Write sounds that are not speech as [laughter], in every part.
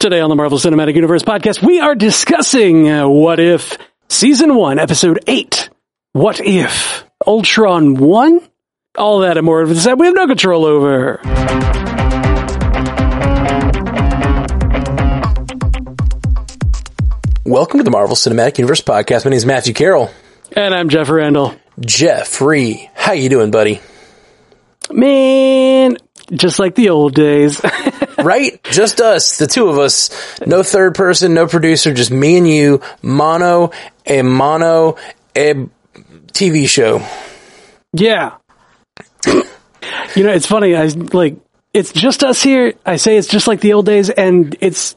Today on the Marvel Cinematic Universe podcast, we are discussing uh, What If Season 1, Episode 8. What If Ultron won? All that and more of this we have no control over. Welcome to the Marvel Cinematic Universe podcast. My name is Matthew Carroll. And I'm Jeff Randall. Jeffrey, how you doing, buddy? Man, just like the old days. [laughs] right? Just us, the two of us. No third person, no producer, just me and you. Mono, a mono, a TV show. Yeah. you know, it's funny. I like, it's just us here. I say it's just like the old days and it's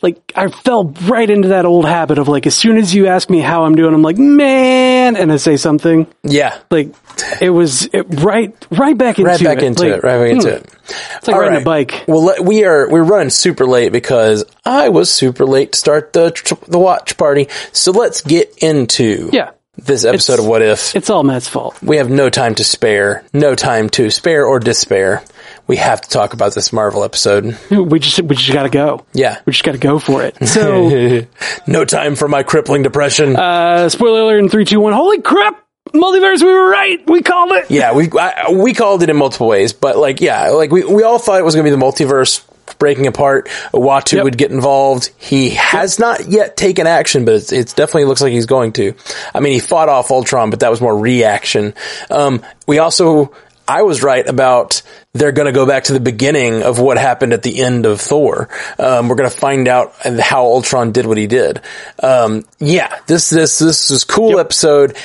like I fell right into that old habit of like as soon as you ask me how I'm doing, I'm like, man, and I say something. Yeah, like it was it, right right back into right back it. into like, it, right back into hmm. it. It's like All riding right. a bike. Well, we are we're running super late because I was super late to start the the watch party. So let's get into yeah this episode it's, of What If. It's all Matt's fault. We have no time to spare, no time to spare or despair we have to talk about this Marvel episode. We just we just got to go. Yeah, we just got to go for it. So, [laughs] no time for my crippling depression. Uh, spoiler alert! In three, two, one. Holy crap! Multiverse, we were right. We called it. Yeah, we I, we called it in multiple ways, but like, yeah, like we we all thought it was going to be the multiverse breaking apart. Uatu yep. would get involved. He has not yet taken action, but it's, it's, definitely looks like he's going to. I mean, he fought off Ultron, but that was more reaction. Um, we also I was right about they're going to go back to the beginning of what happened at the end of Thor. Um, we're going to find out how Ultron did what he did. Um, yeah, this this this is cool yep. episode,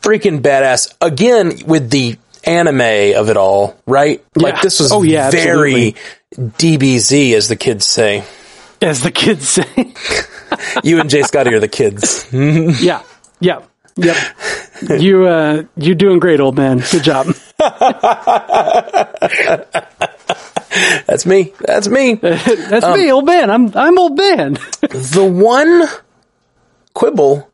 freaking badass. Again with the anime of it all, right? Yeah. Like this was oh, yeah, very absolutely. DBZ, as the kids say. As the kids say. [laughs] you and Jay Scotty are the kids. [laughs] yeah, yeah. Yep. You uh you're doing great, old man. Good job. [laughs] That's me. That's me. That's um, me, old man. I'm I'm old man. the one quibble.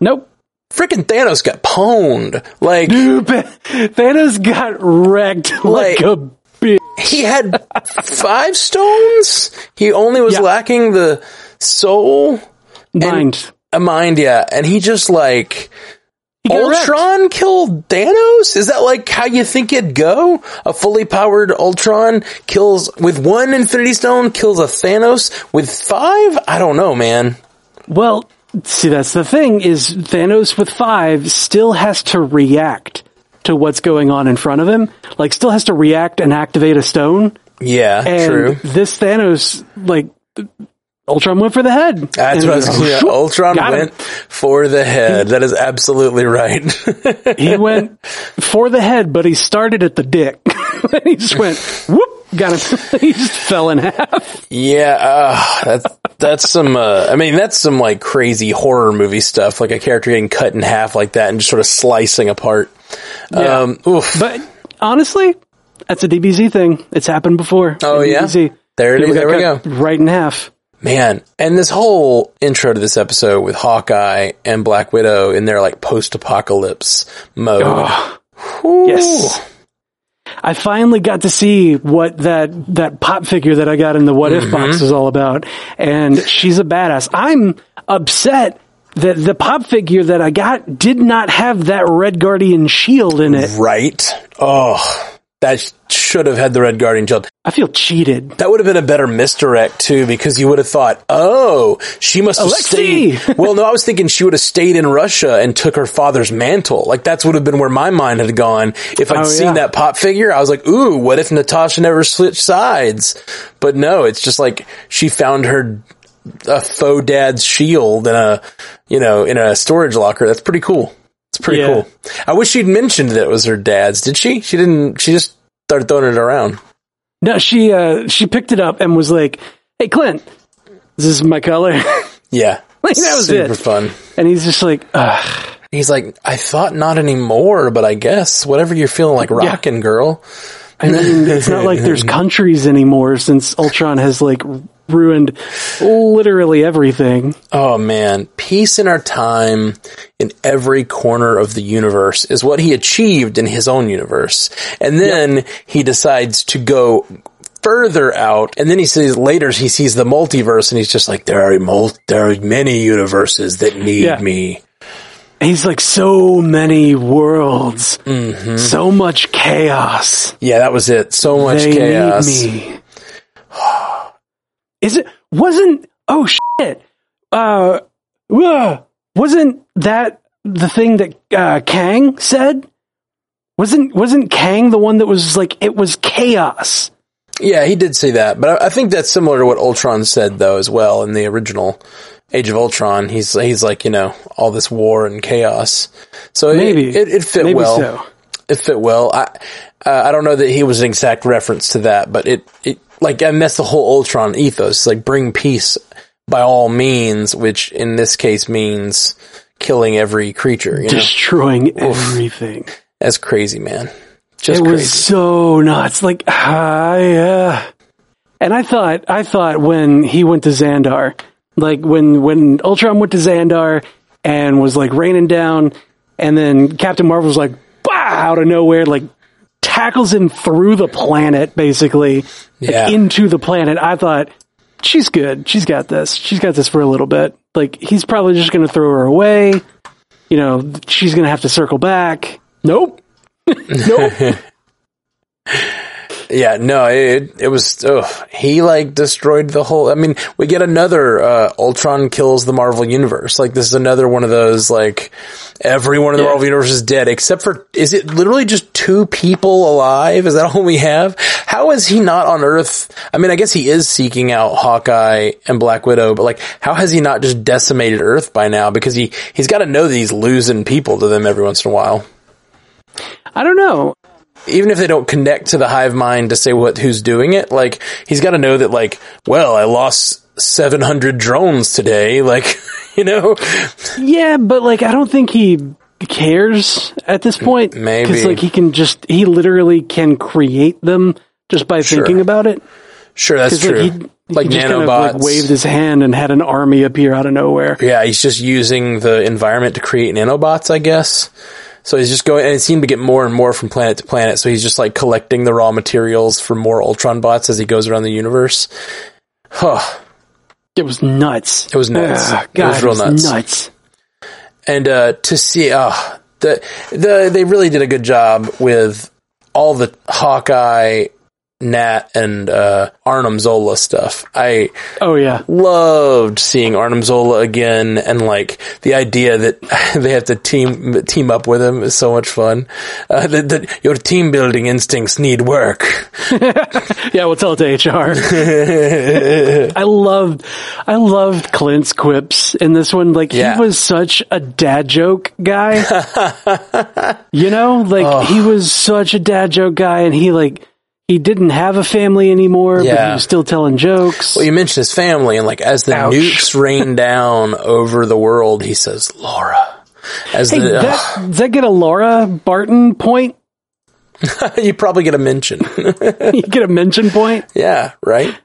Nope. Freaking Thanos got pwned. Like Dude, Thanos got wrecked [laughs] like, like a bitch. He had five stones. He only was yeah. lacking the soul. Mind. A mind, yeah. And he just like Ultron wrecked. killed Thanos? Is that like how you think it'd go? A fully powered Ultron kills with one Infinity Stone kills a Thanos with five? I don't know, man. Well, see, that's the thing is Thanos with five still has to react to what's going on in front of him. Like, still has to react and activate a stone. Yeah, and true. This Thanos, like, Ultron went for the head. That's and what I was going to Ultron went for the head. That is absolutely right. [laughs] he went for the head, but he started at the dick. [laughs] he just went, whoop, got him. [laughs] he just fell in half. Yeah, uh, that's, that's some, uh, I mean, that's some like crazy horror movie stuff, like a character getting cut in half like that and just sort of slicing apart. Yeah. Um, but honestly, that's a DBZ thing. It's happened before. Oh, yeah. DBZ. There it is. There we go. Right in half. Man, and this whole intro to this episode with Hawkeye and Black Widow in their like post-apocalypse mode. Oh, yes. I finally got to see what that that pop figure that I got in the What If mm-hmm. box is all about, and she's a badass. I'm upset that the pop figure that I got did not have that Red Guardian shield in it. Right? Oh, that should have had the Red Guardian shield. I feel cheated. That would have been a better misdirect too, because you would have thought, oh, she must have Alexei! stayed. [laughs] well, no, I was thinking she would have stayed in Russia and took her father's mantle. Like that's would have been where my mind had gone. If I'd oh, seen yeah. that pop figure, I was like, ooh, what if Natasha never switched sides? But no, it's just like she found her a faux dad's shield in a, you know, in a storage locker. That's pretty cool. It's pretty yeah. cool. I wish she'd mentioned that it was her dad's. Did she? She didn't. She just started throwing it around. No, she uh she picked it up and was like, "Hey, Clint, this is my color." [laughs] Yeah, like that was super it. fun. And he's just like, Ugh. he's like, "I thought not anymore, but I guess whatever you're feeling like rocking, yeah. girl." I mean, [laughs] it's not like there's [laughs] countries anymore since Ultron has like ruined literally everything. Oh man, peace in our time in every corner of the universe is what he achieved in his own universe. And then yep. he decides to go further out. And then he says later he sees the multiverse and he's just like, there are mul- there are many universes that need Yeah. me. He's like so many worlds, Mm-hmm. so much chaos. Yeah, that was it. So much they chaos. need me. Is it wasn't? Oh shit! Uh, uh, wasn't that the thing that uh, Kang said? Wasn't wasn't Kang the one that was like it was chaos? Yeah, he did say that, but I, I think that's similar to what Ultron said though as well in the original Age of Ultron. He's he's like you know all this war and chaos. So it- Maybe it, it, fit Maybe well. so. It fit well. I uh, I don't know that he was an exact reference to that, but it it like and that's the whole Ultron ethos. It's like bring peace by all means, which in this case means killing every creature. You know, Destroying everything. that's crazy, man. Just it crazy. was so nuts. Like, ah, yeah. And I thought, I thought when he went to Xandar, like when when Ultron went to Xandar and was like raining down, and then Captain Marvel was like, bah, out of nowhere, like tackles him through the planet, basically, like, into the planet. I thought. She's good. She's got this. She's got this for a little bit. Like he's probably just going to throw her away. You know, she's going to have to circle back. Nope. [laughs] nope. [laughs] Yeah, no, it it was ugh, he like destroyed the whole. I mean, we get another uh, Ultron kills the Marvel universe. Like this is another one of those like everyone in the Yeah. Marvel universe is dead except for is it literally just two people alive? Is that all we have? How is he not on Earth? I mean, I guess he is seeking out Hawkeye and Black Widow, but like, how has he not just decimated Earth by now? Because he he's got to know that he's losing people to them every once in a while I don't know. Even if they don't connect to the hive mind to say what who's doing it, like he's got to know that like, well, I lost 700 drones today, [laughs] like, you know, Yeah, but like I don't think he cares at this point. Maybe. because like he can just he literally can create them just by Sure. thinking about it. sure that's true. Like, he, Like, he just nanobots. kind of like waved his hand and had an army appear out of nowhere. yeah, he's just using the environment to create nanobots, I guess. So he's just going, and it seemed to get more and more from planet to planet. So he's just like collecting the raw materials for more Ultron bots as he goes around the universe. Huh. It was nuts. It was nuts. Ah, It was real nuts. nuts. and uh, to see uh, the the they really did a good job with all the Hawkeye, Nat, and uh, Arnim Zola stuff. I Oh yeah, loved seeing Arnim Zola again, and like the idea that [laughs] they have to team team up with him is so much fun. Uh, that, that your team building instincts need work. [laughs] yeah. We'll tell it to HR. [laughs] I loved, I loved Clint's quips in this one. Like Yeah. he was such a dad joke guy. you know, like he was such a dad joke guy, and he like he didn't have a family anymore, but he was still telling jokes. Well, you mentioned his family, and like as the Ouch. nukes rain down over the world, he says, "Laura." As hey, the, that, does that get a Laura Barton point? [laughs] [laughs] you probably get a mention. you get a mention point? yeah, right.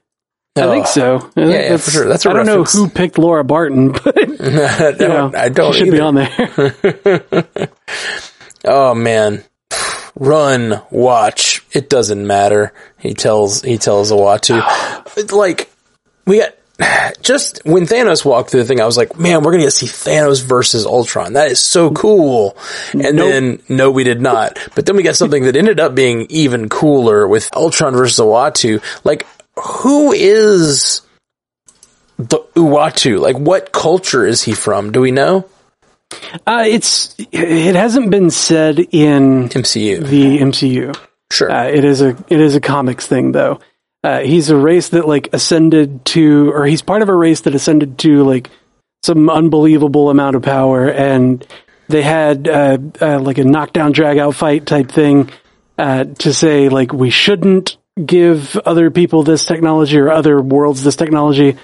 I think so. I think yeah, for sure. That's a I don't reference. know who picked Laura Barton, [laughs] but you I don't, know, I don't she should either. be on there. Oh man, run, watch. It doesn't matter. He tells he tells Uatu. [sighs] Like we got [sighs] just when Thanos walked through the thing, I was like, man, we're gonna get to see Thanos versus Ultron. That is so cool. And Nope. then no, we did not. But then we got something that ended up being even cooler with Ultron versus Uatu. Like, who is the Uatu? Like, what culture is he from? Do we know? Uh, it's it hasn't been said in MCU. the MCU. Sure. Uh, it is a it is a comics thing though. Uh, he's a race that like ascended to, or he's part of a race that ascended to like some unbelievable amount of power, and they had uh, uh, like a knockdown drag out fight type thing uh, to say like we shouldn't give other people this technology or other worlds this technology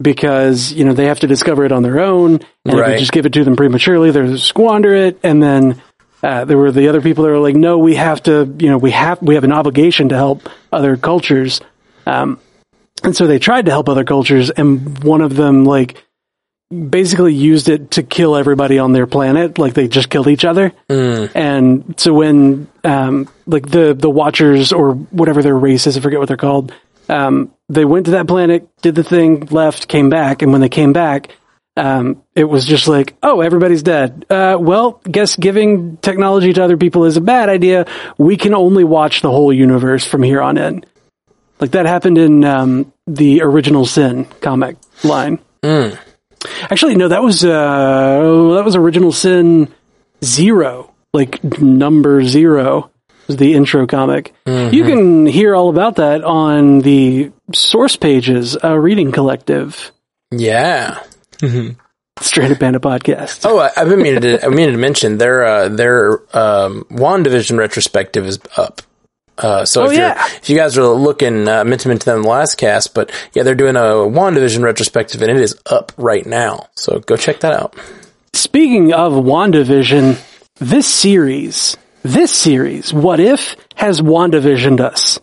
because you know they have to discover it on their own, and if Right. just give it to them prematurely, they'll squander it, and then uh, there were the other people that were like, no, we have to, you know, we have we have an obligation to help other cultures, um, and so they tried to help other cultures, and one of them like basically used it to kill everybody on their planet. Like they just killed each other. And so when, um, like the, the watchers or whatever their race is, I forget what they're called. Um, they went to that planet, did the thing, left, came back. And when they came back, um, it was just like, oh, everybody's dead. Uh, well, guess giving technology to other people is a bad idea. We can only watch the whole universe from here on in. Like that happened in um, the original Sin comic line. Actually, no, that was uh, that was original Sin zero, like number zero the intro comic. You can hear all about that on the source pages, uh, Reading Collective, Yeah. Stranded Panda podcast. Oh, I, I've been meaning to, I meaning to mention their, uh, their, um, WandaVision retrospective is up. Uh, so Oh, if, yeah. you're, if you guys are looking, uh, meant to mention them in the last cast, but yeah, they're doing a WandaVision retrospective and it is up right now. So go check that out. Speaking of WandaVision, this series, this series, What If, has WandaVisioned us.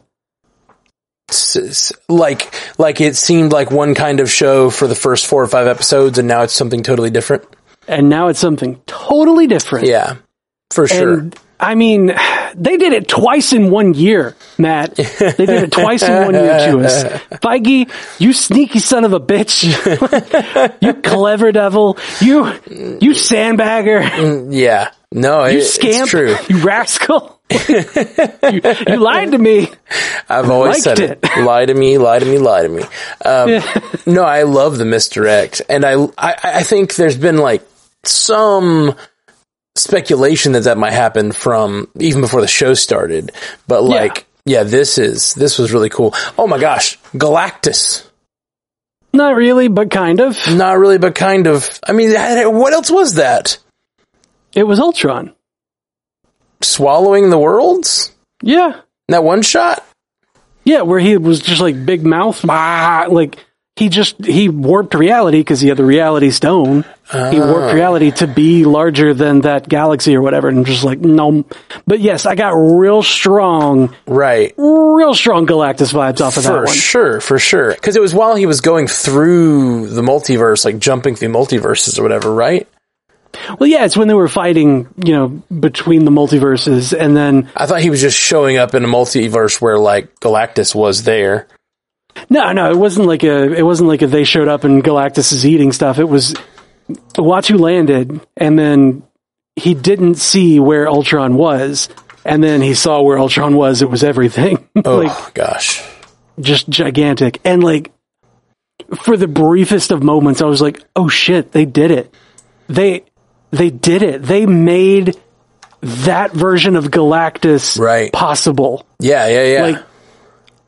Like, like it seemed like one kind of show for the first four or five episodes and now it's something totally different. And now it's something totally different. Yeah, for sure. And I mean, they did it twice in one year, Matt. They did it twice in one year to us. Feige, you sneaky son of a bitch. [laughs] you clever devil. You, you sandbagger. yeah. No, it, You it's true. You rascal. you, you lied to me. I've always said it. it. [laughs] Lie to me, lie to me, lie to me. Um, no, I love the misdirect, and I, I, I think there's been like some speculation that that might happen from even before the show started. But like, yeah, this is this was really cool. Oh my gosh, Galactus. Not really, but kind of. Not really, but kind of. I mean, what else was that? It was Ultron. Swallowing the worlds? Yeah. That one shot? Yeah, where he was just like big mouth, bah, [laughs] like he just he warped reality because he had the reality stone. He warped reality to be larger than that galaxy or whatever, and just like no. But yes, I got real strong, Right. real strong Galactus vibes off of that For one. sure, for sure. Because it was while he was going through the multiverse, like jumping through multiverses or whatever, right? Well, yeah, it's when they were fighting, you know, between the multiverses, and then I thought he was just showing up in a multiverse where like Galactus was there. No, no, it wasn't like a, it wasn't like a they showed up and Galactus is eating stuff. It was Uatu landed, and then he didn't see where Ultron was, and then he saw where Ultron was. It was everything, [laughs] Oh like gosh. just gigantic, and like for the briefest of moments, I was like, "Oh shit, they did it! They they did it! They made." That version of Galactus Right. possible. Yeah, yeah, yeah. Like,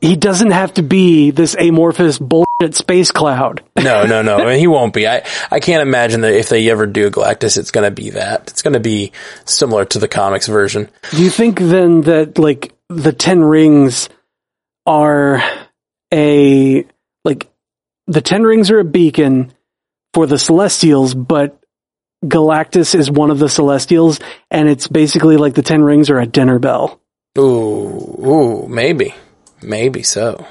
he doesn't have to be this amorphous bullshit space cloud. [laughs] no, no, no. I mean, he won't be. I, I can't imagine that if they ever do Galactus, it's going to be that. It's going to be similar to the comics version. Do you think then that like the Ten Rings are a like the Ten Rings are a beacon for the Celestials, but Galactus is one of the Celestials, and it's basically like the Ten Rings are a dinner bell. Ooh, ooh, maybe, maybe so.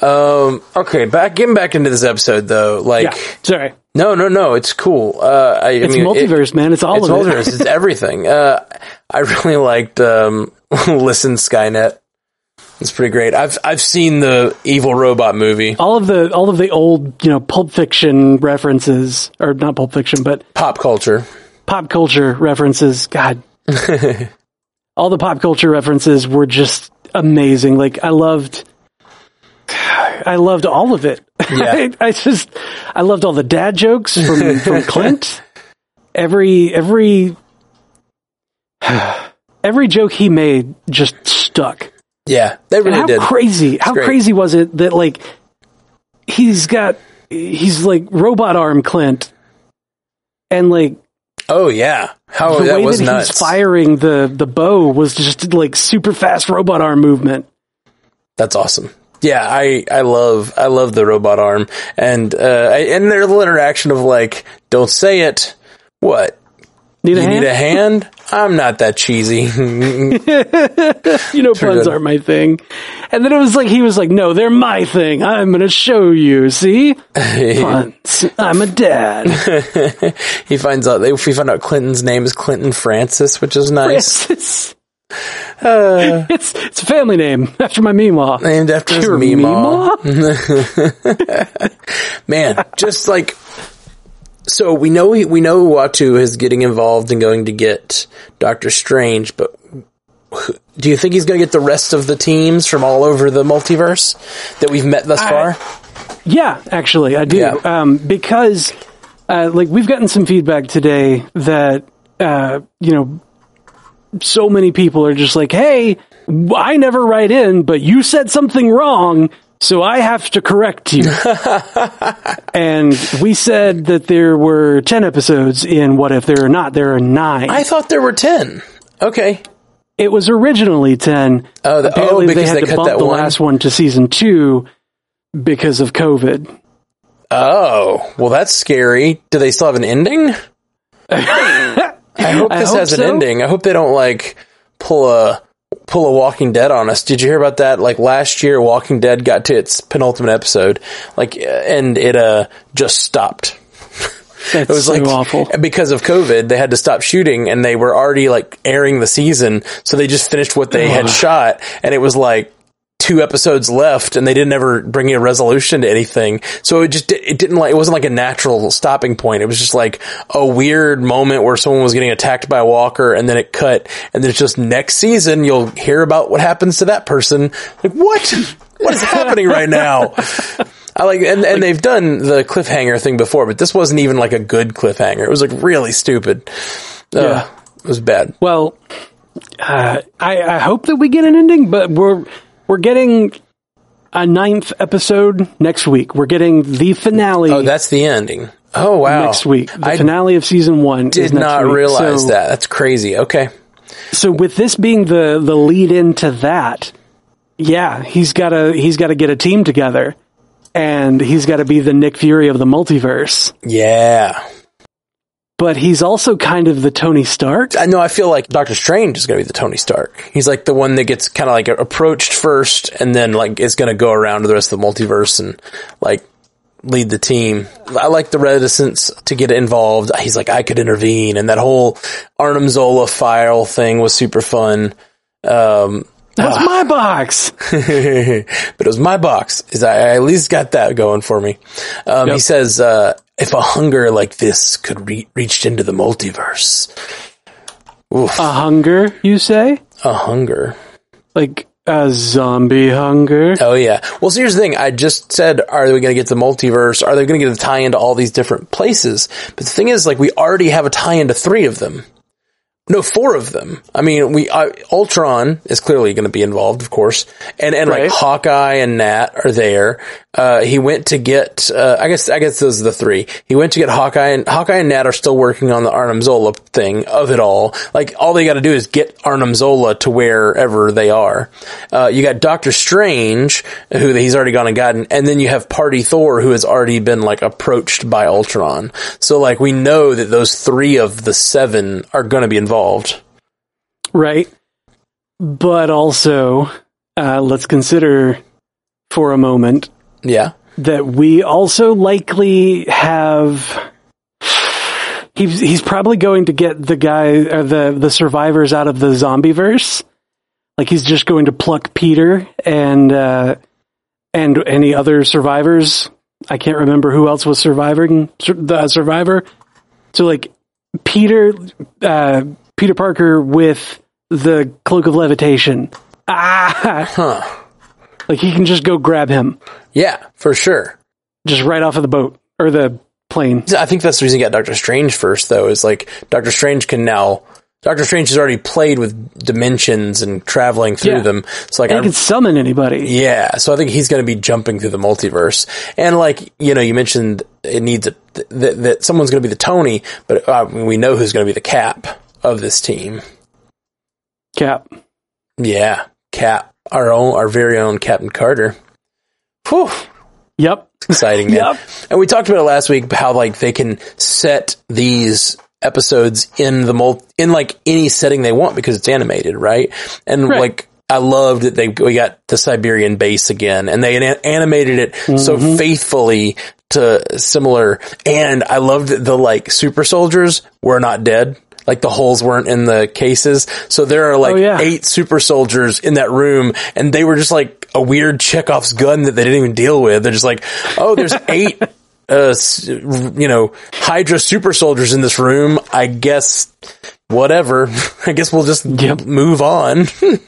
Um, okay, back getting back into this episode though. Like, Yeah, sorry, no, no, no, it's cool. Uh, I, I it's mean, it- multiverse, man. It's all it's of multiverse. it. it's [laughs] everything. Uh, I really liked um, [laughs] Listen Skynet. It's pretty great. I've I've seen the Evil Robot movie, all of the all of the old you know Pulp Fiction references, or not Pulp Fiction, but pop culture. pop culture references. God, [laughs] all the pop culture references were just amazing. Like I loved, I loved all of it. Yeah. [laughs] I, I just, I loved all the dad jokes from from [laughs] Clint. Every every every joke he made just stuck. Yeah, they And really how did. crazy, how great. crazy was it that like he's got he's like robot arm Clint, and like oh yeah, how the that way was that nuts. he's firing the the bow was just like super fast robot arm movement. That's awesome. Yeah, I, I love I love the robot arm and uh I- and their little interaction of like don't say it what Need a You hand? need a hand? I'm not that cheesy. [laughs] you know, puns aren't my thing. And then it was like, he was like, no, they're my thing. I'm going to show you. See? [laughs] Puns. I'm a dad. [laughs] he finds out they we find out Clinton's name is Clinton Francis, which is nice. it's, uh, it's, it's a family name after my Meemaw. Named after his Your Meemaw. Meemaw? Man, just like so we know he, we know Uatu is getting involved and going to get Doctor Strange, but do you think he's going to get the rest of the teams from all over the multiverse that we've met thus far? Yeah, actually, I do. Yeah. Um, because, uh, like, we've gotten some feedback today that, uh, you know, so many people are just like, hey, I never write in, but you said something wrong, so I have to correct you. [laughs] and we said that there were 10 episodes in What If There Are Not. There are nine. I thought there were ten. Okay. it was originally 10. Oh, the- oh, Apparently they because had they to cut bump that the one? last one to season two because of COVID. Oh, well, that's scary. Do they still have an ending? [laughs] I hope I this hope has an ending. I hope they don't like pull a pull a Walking Dead on us. Did you hear about that? Like last year, Walking Dead got to its penultimate episode, like, uh, and it uh just stopped. [laughs] That's It was so like awful. because of COVID, they had to stop shooting, and they were already like airing the season, so they just finished what they had shot, and it was like two episodes left, and they didn't ever bring a resolution to anything. So it just it didn't like it wasn't like a natural stopping point. It was just like a weird moment where someone was getting attacked by a walker, and then it cut, and then it's just next season you'll hear about what happens to that person. Like what? What is happening right now? I like, and, and they've done the cliffhanger thing before, but this wasn't even like a good cliffhanger. It was like really stupid. Ugh, Yeah. It was bad. Well, uh, I, I hope that we get an ending, but we're we're getting a ninth episode next week. We're getting the finale Oh, that's the ending. Oh, wow. next week. The I finale of season one did not week. realize So- that. That's crazy. Okay. So with this being the the lead into that, yeah, he's got to he's got to get a team together, and he's got to be the Nick Fury of the multiverse. Yeah. But he's also kind of the Tony Stark. I know. I feel like Doctor Strange is going to be the Tony Stark. He's like the one that gets kind of like approached first, and then like is going to go around to the rest of the multiverse and like lead the team. I like the reticence to get involved. He's like, I could intervene, and that whole Arnim Zola file thing was super fun. Um, That's my box. [laughs] but it was my box. Is I, I at least got that going for me. Um, He says, uh, if a hunger like this could re- reached into the multiverse, A hunger, you say? a hunger. Like a zombie hunger? Oh yeah. Well, so here's the thing. I just said, are they going to get the multiverse? Are they going to get a tie into all these different places? But the thing is, like, we already have a tie into three of them. No, four of them. I mean, we uh, Ultron is clearly going to be involved, of course, and and Right. like Hawkeye and Nat are there. Uh, he went to get. Uh, I guess I guess those are the three. He went to get Hawkeye, and Hawkeye and Nat are still working on the Arnim Zola thing of it all. Like all they got to do is get Arnim Zola to wherever they are. Uh, you got Doctor Strange, who he's already gone and gotten, and then you have Party Thor, who has already been like approached by Ultron. So like we know that those three of the seven are going to be involved. Right. But also, uh, let's consider for a moment Yeah. that we also likely have. He's he's probably going to get the guy or the the survivors out of the zombie verse. Like he's just going to pluck Peter and uh, and any other survivors. I can't remember who else was surviving the survivor. So like Peter uh, Peter Parker with the cloak of levitation. Ah, Huh. like he can just go grab him Yeah, for sure. just right off of the boat or the plane. I think that's the reason you got Doctor Strange first, though, is like Doctor Strange can now. Doctor Strange has already played with dimensions and traveling through Yeah. them. So like, He I'm, can summon anybody. yeah. So I think he's going to be jumping through the multiverse. And like, you know, you mentioned it needs a that, that someone's going to be the Tony, but uh, we know who's going to be the Cap of this team. Cap. Yeah, Cap, our own, our very own Captain Carter. Whew. Yep. exciting, man. Yep. And we talked about it last week how like they can set these episodes in the mul- in like any setting they want because it's animated, right? And Right. like I loved that they we got the Siberian base again, and they an- animated it so Mm-hmm. faithfully to similar. And I loved that the like super soldiers were not dead. Like the holes weren't in the cases. So there are like Oh, yeah. eight super soldiers in that room and they were just like a weird Chekhov's gun that they didn't even deal with. They're just like, oh, there's [laughs] eight, uh, you know, Hydra super soldiers in this room. I guess whatever. [laughs] I guess we'll just Yep. move on. [laughs]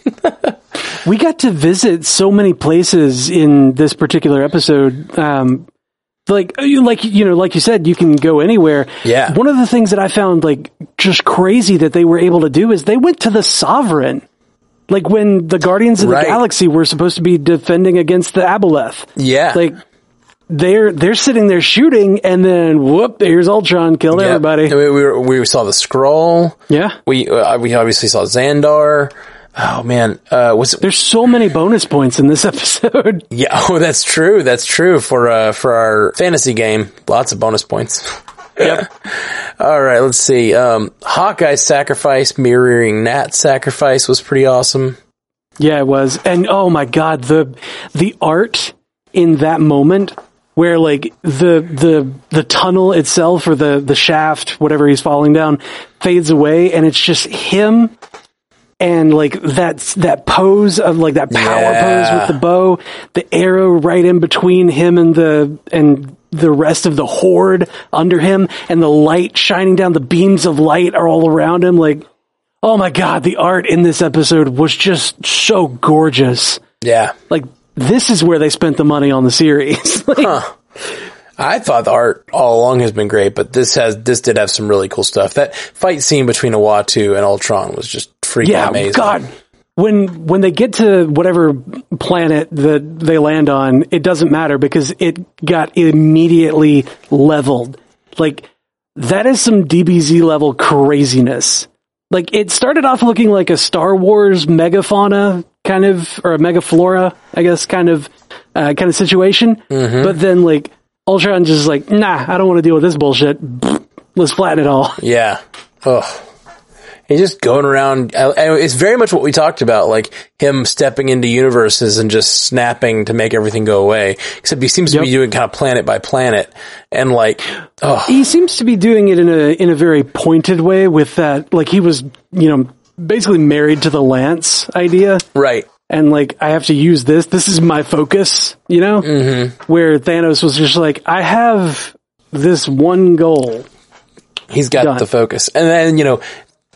We got to visit so many places in this particular episode. Um, like, like, you know, like you said, you can go anywhere. Yeah. One of the things that I found like just crazy that they were able to do is they went to the Sovereign. Like when the Guardians of Right. the Galaxy were supposed to be defending against the Abilisk. yeah. Like, they're, they're sitting there shooting and then whoop, here's Ultron, killed Yeah. everybody. We, we, we saw the scroll. Yeah. We, uh, we obviously saw Xandar. Oh man, uh, was There's so many bonus points in this [laughs] episode. yeah, [laughs] oh, that's true. That's true for, uh, for our fantasy game. Lots of bonus points. [laughs] Yep. [laughs] All right, let's see. Um, Hawkeye's sacrifice mirroring Nat's sacrifice was pretty awesome. Yeah, it was. And oh my god, the the art in that moment where like the the the tunnel itself or the the shaft, whatever he's falling down, fades away and it's just him and like that that pose of like that power Yeah. pose with the bow, the arrow right in between him and the and the rest of the horde under him and the light shining down the beams of light are all around him like Oh my god, the art in this episode was just so gorgeous. Yeah. Like this is where they spent the money on the series. [laughs] Like, I thought the art all along has been great, but this has, this did have some really cool stuff. That fight scene between Uatu and Ultron was just freaking yeah, amazing. god. When when they get to whatever planet that they land on, it doesn't matter because it got immediately leveled. Like that is some DBZ level craziness. Like it started off looking like a Star Wars megafauna kind of or a megaflora, I guess, kind of uh, kind of situation. But then like Ultron just like, nah, I don't want to deal with this bullshit. [laughs] Let's flatten it all. [laughs] Yeah. Ugh. He's just going around. It's very much what we talked about, like him stepping into universes and just snapping to make everything go away. Except he seems to be doing kind of planet by planet, and like, oh, He seems to be doing it in a in a very pointed way with that like he was, you know, basically married to the lance idea right. And like I have to use this. This is my focus, you know? Mm-hmm. Where Thanos was just like I have this one goal. He's got Done. the focus. And then, you know,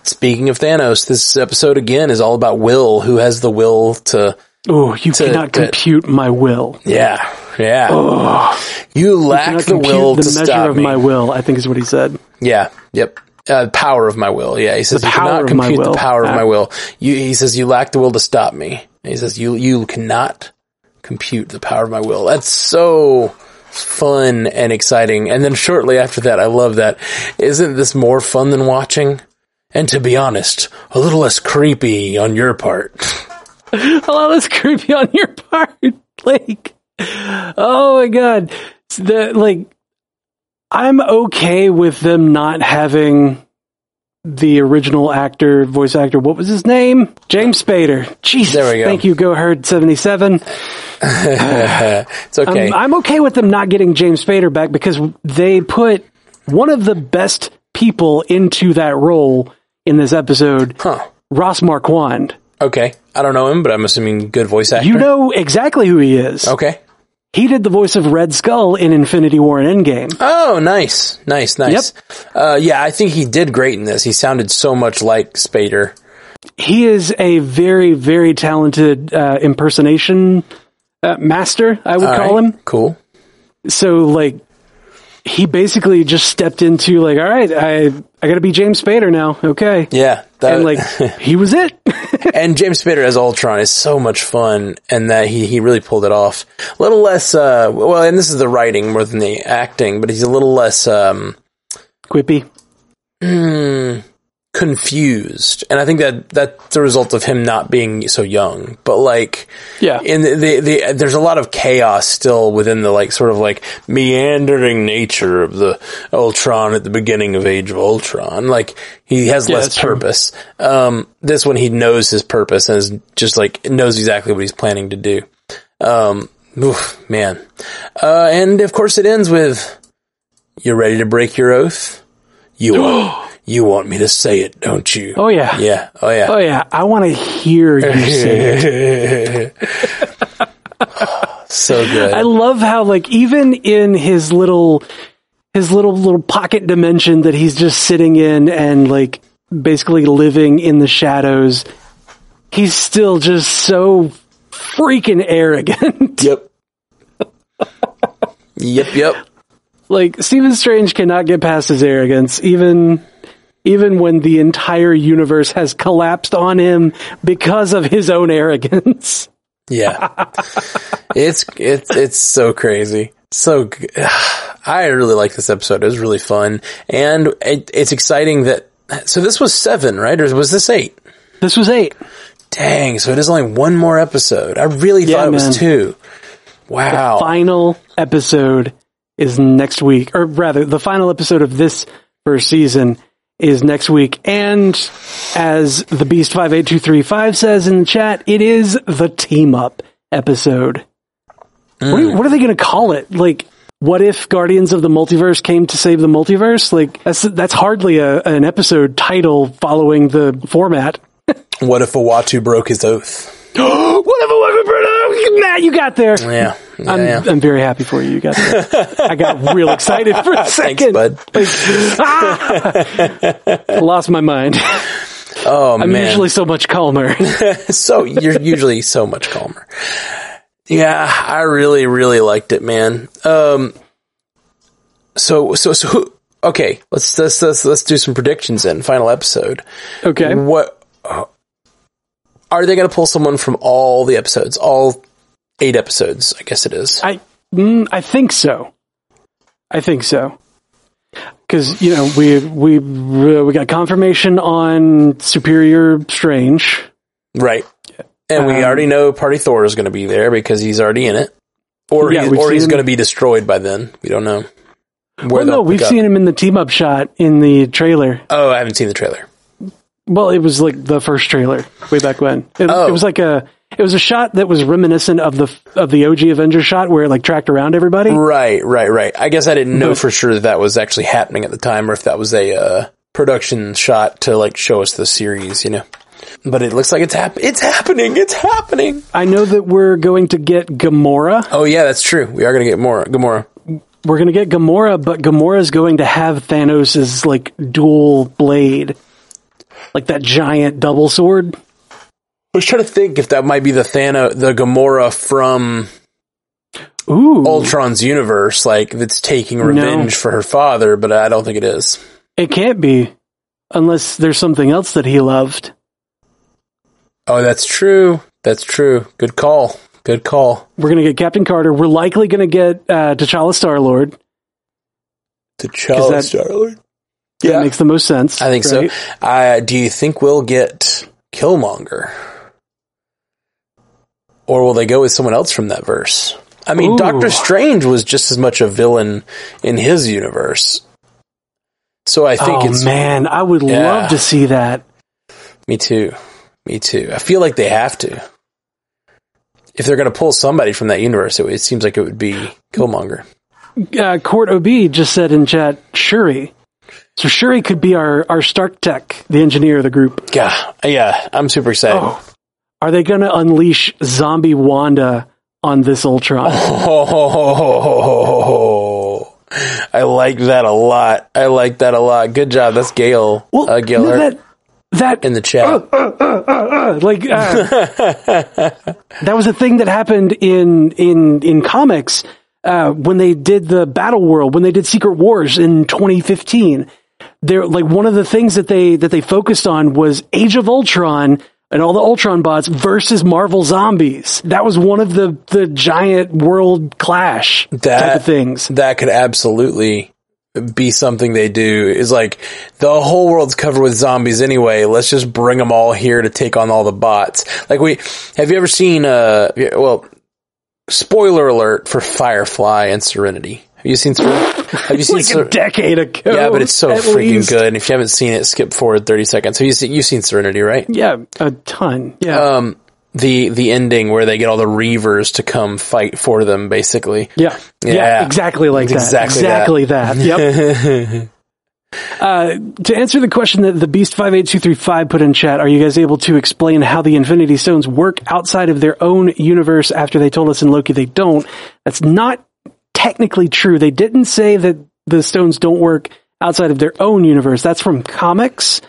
speaking of Thanos, this episode again is all about Will, who has the will to, Oh, you cannot to- compute my will. yeah, yeah. Oh, You lack Cannot the will the to measure stop of me. my will, I think is what he said. Yeah. Yep. Uh, power of my will. Yeah. He says The you cannot compute the power of Ah. my will. You, he says you lack the will to stop me. And he says you, you cannot compute the power of my will. That's so fun and exciting. And then shortly after that, I love that. Isn't this more fun than watching? And to be honest, a little less creepy on your part. [laughs] Oh, less creepy on your part. [laughs] Like, oh my god, the like, I'm okay with them not having the original actor, voice actor. What was his name? James Spader. Jesus, There we go. thank you, Go Herd seventy seven. [laughs] it's okay. Um, I'm okay with them not getting James Spader back because they put one of the best people into that role in this episode, huh. Ross Marquand. Okay. I don't know him, but I'm assuming good voice actor. You know exactly who he is. Okay. He did the voice of Red Skull in Infinity War and Endgame. Oh, nice, nice, nice. Uh, yeah, I think he did great in this. He sounded so much like Spader. He is a very, very talented uh, impersonation uh, master, I would All call right, him. Cool. So, like, he basically just stepped into like, all right, I I got to be James Spader now, okay? Yeah. That, And like, [laughs] he was it. [laughs] and James Spader as Ultron is so much fun, and that he he really pulled it off. A little less, uh, well, and this is the writing more than the acting, but he's a little less um, Quippy. mm, confused, and I think that that's the result of him not being so young. But like, Yeah. in the, the, the there's a lot of chaos still within the like sort of like meandering nature of the Ultron at the beginning of Age of Ultron. Like he has Yeah, less purpose. Um, this one he knows his purpose and is just like knows exactly what he's planning to do. Um, oof, man. Uh, and of course it ends with, you're ready to break your oath? You [gasps] want, you want me to say it, don't you? Oh yeah. yeah, oh yeah." Oh yeah. I want to hear you say it. [laughs] so good. I love how like even in his little his little little pocket dimension that he's just sitting in and like basically living in the shadows, he's still just so freaking arrogant. yep. [laughs] yep, yep. like Stephen Strange cannot get past his arrogance even even when the entire universe has collapsed on him because of his own arrogance. [laughs] Yeah. it's it's it's so crazy. So [sighs] I really like this episode. It was really fun, and it, it's exciting that. So this was seven, right? Or was this eight? This was 8. Dang! So it is only one more episode. I really Yeah, thought it was two. Wow. final episode is next week, or rather, the final episode of this first season is next week. And as the Beast five eight two three five says in the chat, it is the team up episode. What, are, mm. what are they going to call it? Like, what if Guardians of the Multiverse came to save the multiverse? Like, that's that's hardly a, an episode title following the format. [laughs] What if Uatu broke his oth? What if it Matt, you got there. Yeah. yeah, I'm, yeah. I'm very happy for you. You got that. I got [laughs] real excited for a Thanks, second. bud. Like, ah! [laughs] Lost my mind. Oh I'm man. usually so much calmer. [laughs] so you're usually so much calmer. Yeah, I really, really liked it, man. Um, so, so, so, who, okay, let's, let's, let's, let's do some predictions then. Final episode. Okay. What, are they going to pull someone from all the episodes? All eight episodes, I guess it is. I mm, I think so. I think so. Because you know we we we got confirmation on Superior Strange. Right. And we Um, already know Party Thor is going to be there because he's already in it. Or, Yeah, he's, or he's going to be destroyed by then. We don't know. Well, no, we've up. seen him in the team up shot in the trailer. Oh, I haven't seen the trailer. Well, it was like the first trailer way back when. It, Oh. it was like a it was a shot that was reminiscent of the of the OG Avengers shot where it like tracked around everybody. Right, right, right. I guess I didn't know But- for sure that that was actually happening at the time, or if that was a uh, production shot to like show us the series, you know. But it looks like it's hap- It's happening. It's happening. I know that we're going to get Gamora. Oh yeah, that's true. We are going to get more Gamora. We're going to get Gamora, but Gamora is going to have Thanos's like dual blade, like that giant double sword. I was trying to think if that might be the Thanos, the Gamora from Ooh, Ultron's universe, like that's taking revenge for her father. But I don't think it is. it can't be unless there's something else that he loved. Oh, that's true. That's true. Good call. Good call. We're going to get Captain Carter. We're likely going to get uh, T'Challa Star Lord. T'Challa that- Star-Lord. That Yeah. makes the most sense. I think right? so. Uh, do you think we'll get Killmonger? Or will they go with someone else from that verse? I mean, Ooh. Doctor Strange was just as much a villain in his universe. So I think oh it's man, I would Yeah. love to see that. me too. Me too. I feel like they have to. If they're going to pull somebody from that universe, it, it seems like it would be Killmonger. Uh, Court OB just said in chat, Shuri. So Shuri could be our, our Stark Tech, the engineer of the group. Yeah, yeah, I'm super excited. Oh, are they going to unleash zombie Wanda on this Ultron? Oh, [laughs] I like that a lot. I like that a lot. Good job. That's Gail. uh, Gail that that in the chat. uh, like uh, [laughs] that was a thing that happened in in in comics uh, when they did the Battle World when they did Secret Wars in 2015. They're like one of the things that they that they focused on was Age of Ultron and all the Ultron bots versus Marvel zombies. That was one of the the giant world clash type of things. that could absolutely be something they do is like the whole world's covered with zombies anyway. Let's just bring them all here to take on all the bots. Like we, have you ever seen, uh, well, spoiler alert for Firefly and Serenity. Have you seen Serenity? Have you seen [laughs] like Ser- a decade ago. Yeah, but it's so freaking least. good. And if you haven't seen it, skip forward 30 seconds. Have you seen, you've seen Serenity, right? Yeah, a ton. Yeah. Um, the, the ending where they get all the Reavers to come fight for them, basically. Yeah. yeah. Yeah. exactly like that. Exactly that. That. Yep. [laughs] uh, to answer the question that the Beast five eight two three five put in chat, are you guys able to explain how the Infinity Stones work outside of their own universe? After they told us in Loki they don't. That's not technically true. They didn't say that the stones don't work outside of their own universe. That's from comics.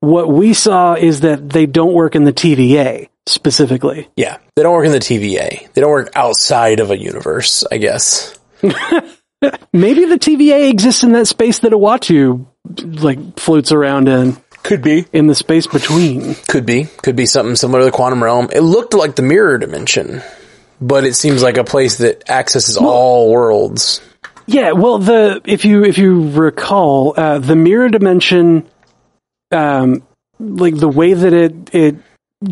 What we saw is that they don't work in the TVA specifically. Yeah. They don't work in the TVA. They don't work outside of a universe, I guess. [laughs] Maybe the TVA exists in that space that Uatu like floats around in. Could be. in the space between. Could be. Could be something similar to the quantum realm. It looked like the mirror dimension, but it seems like a place that accesses all worlds. Yeah, well, the if you if you recall, uh, the mirror dimension, um, like the way that it it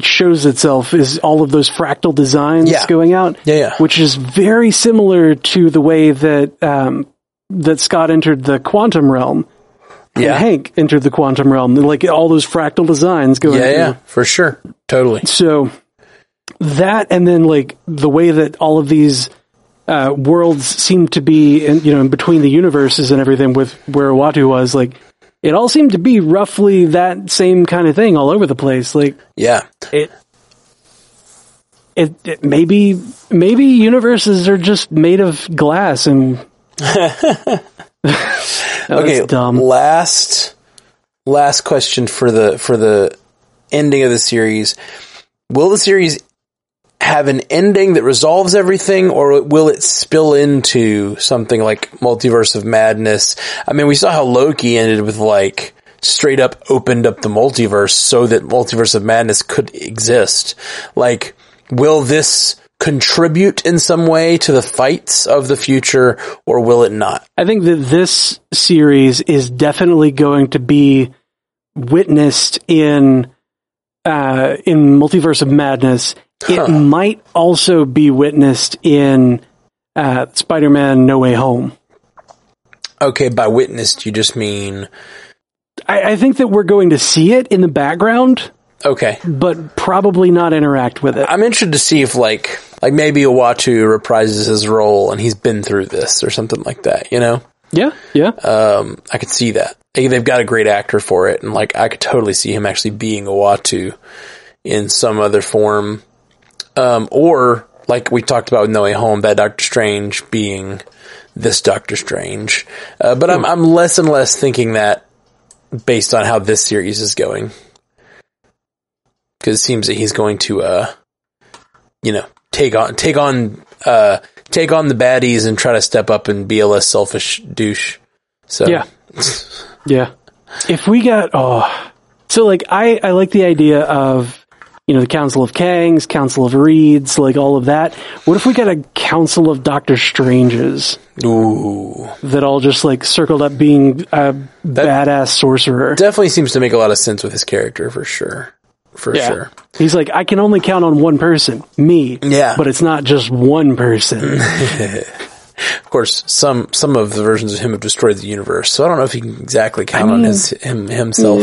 shows itself is all of those fractal designs Yeah. going out. Yeah, yeah. which is very similar to the way that um, that Scott entered the quantum realm. Yeah. and Hank entered the quantum realm. Like all those fractal designs going. Yeah, through. yeah, for sure. Totally. So that, and then like the way that all of these uh, worlds seem to be, in, you know, in between the universes and everything, with where Uatu was, like it all seemed to be roughly that same kind of thing all over the place. Like Yeah. it, it, it maybe maybe universes are just made of glass and. [laughs] Okay. dumb. Last, last question for the, for the ending of the series. Will the series have an ending that resolves everything or will it spill into something like multiverse of madness? I mean, we saw how Loki ended with like straight up opened up the multiverse so that multiverse of madness could exist. Like, will this contribute in some way to the fights of the future or will it not? I think that this series is definitely going to be witnessed in uh, in Multiverse of Madness. Huh. It might also be witnessed in uh, Spider-Man: No Way Home. Okay, by witnessed, you just mean I, I think that we're going to see it in the background, okay. but probably not interact with it. I'm interested to see if like like maybe Uatu reprises his role and he's been through this or something like that. You know, Yeah, yeah. um, I could see that. They've got a great actor for it, and like I could totally see him actually being Uatu in some other form, um, or like we talked about with No Way Home, that Doctor Strange being this Doctor Strange. Uh, but I'm I'm less and less thinking that based on how this series is going, because it seems that he's going to, uh, you know, take on take on uh, take on the baddies and try to step up and be a less selfish douche. So Yeah. [laughs] Yeah. If we got oh so like I, I like the idea of you know, the Council of Kangs, Council of Reeds, like all of that. What if we got a Council of Doctor Stranges Ooh. that all just like circled up being a badass sorcerer? Definitely seems to make a lot of sense with his character for sure. For Yeah. sure. He's like, I can only count on one person, me. Yeah. But it's not just one person. [laughs] Of course, some some of the versions of him have destroyed the universe, so I don't know if he can exactly count on mean, his him himself.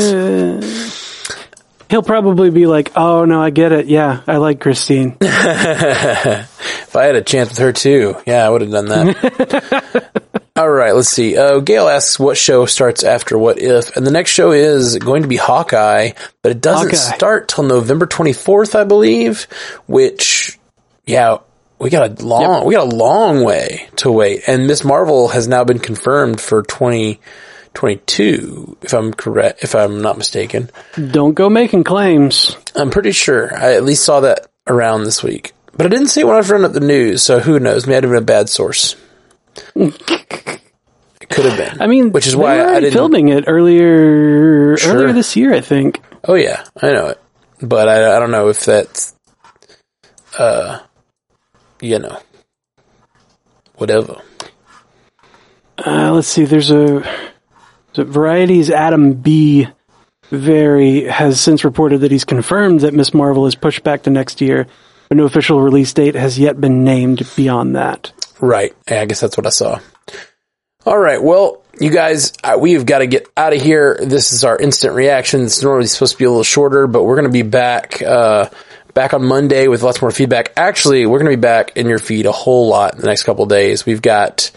He'll probably be like, oh no, I get it. Yeah, I like Christine. [laughs] If I had a chance with her too, yeah, I would have done that. [laughs] All right, let's see. Uh, Gail asks what show starts after What If, and the next show is going to be Hawkeye, but it doesn't Hawkeye. start till November twenty fourth, I believe. Which, yeah, we got a long, we got a long way to wait, and Miss Marvel has now been confirmed for twenty twenty two, if I'm correct, if I'm not mistaken. Don't go making claims. I'm pretty sure. I at least saw that around this week. But I didn't see it when I was running up the news, so who knows? Maybe I'd have been a bad source. it [laughs] could have been. I mean, which is why I didn't. filming it earlier Sure. earlier this year, I think. Oh yeah, I know it. But I, I don't know if that's, uh, you know, whatever. Uh, let's see. There's a, so Variety's Adam B. Vary has since reported that he's confirmed that Miss Marvel is pushed back to next year, but no official release date has yet been named beyond that. Right. I guess that's what I saw. All right. Well, you guys, we've got to get out of here. This is our instant reaction. It's normally supposed to be a little shorter, but we're going to be back, uh, back on Monday with lots more feedback. Actually, we're going to be back in your feed a whole lot in the next couple days. We've got,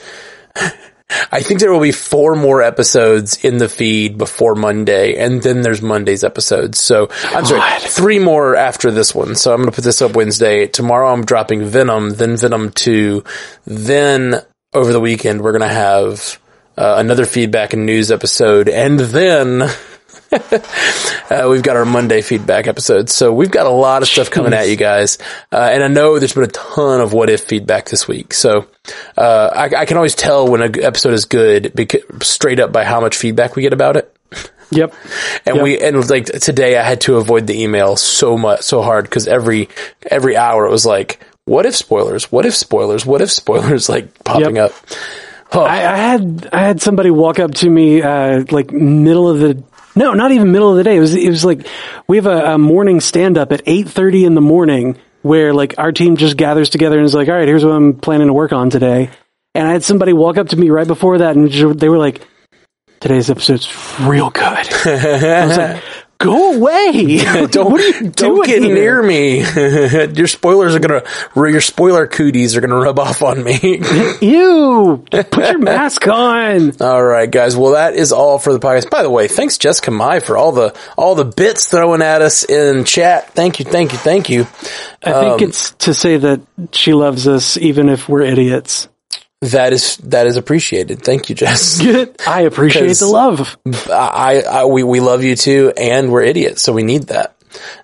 I think there will be four more episodes in the feed before Monday, and then there's Monday's episodes. So I'm sorry, three more after this one. So I'm going to put this up Wednesday. Tomorrow I'm dropping Venom, then Venom 2, then over the weekend we're going to have uh, another feedback and news episode, and then uh, we've got our Monday feedback episode. So we've got a lot of stuff coming at you guys, uh, and I know there's been a ton of what if feedback this week. So uh, I, I can always tell when an episode is good because, straight up by how much feedback we get about it. [laughs] Yep. [laughs] And Yep. we and like today, I had to avoid the email so much, so hard because every every hour it was like, "What if spoilers? What if spoilers? What if spoilers?" [laughs] Like popping Yep. up. Oh, I, I had I had somebody walk up to me uh, like middle of the no, not even middle of the day. It was it was like we have a, a morning stand up at eight thirty in the morning where like our team just gathers together and is like, all right, here's what I'm planning to work on today. And I had somebody walk up to me right before that and they were like, today's episode's real good. [laughs] I was like, go away! don't [laughs] what are you don't doing get here? near me. [laughs] your spoilers are gonna your spoiler cooties are gonna rub off on me. [laughs] Ew! Put your mask on. all right, guys. Well, that is all for the podcast. By the way, thanks Jessica Mai for all the all the bits throwing at us in chat. Thank you, thank you, thank you. I think um, it's to say that she loves us even if we're idiots. That is that is appreciated. Thank you, Jess. [laughs] I appreciate the [laughs] love. I, I we we love you too, and we're idiots, so we need that.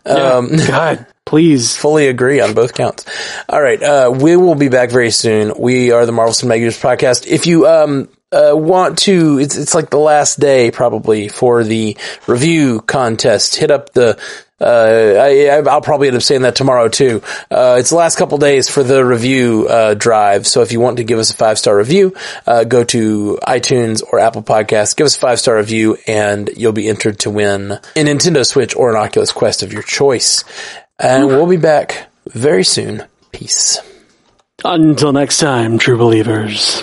Um, [laughs] God, please. fully agree on both counts. All right, uh, we will be back very soon. We are the Marvel Cinematic podcast. If you um uh, want to, it's it's like the last day probably for the review contest. Hit up the. Uh, I, I'll probably end up saying that tomorrow too. Uh, it's the last couple days for the review, uh, drive. So if you want to give us a five star review, go to iTunes or Apple Podcasts, give us a five star review and you'll be entered to win a Nintendo Switch or an Oculus Quest of your choice. And we'll be back very soon. Peace. Until next time, true believers.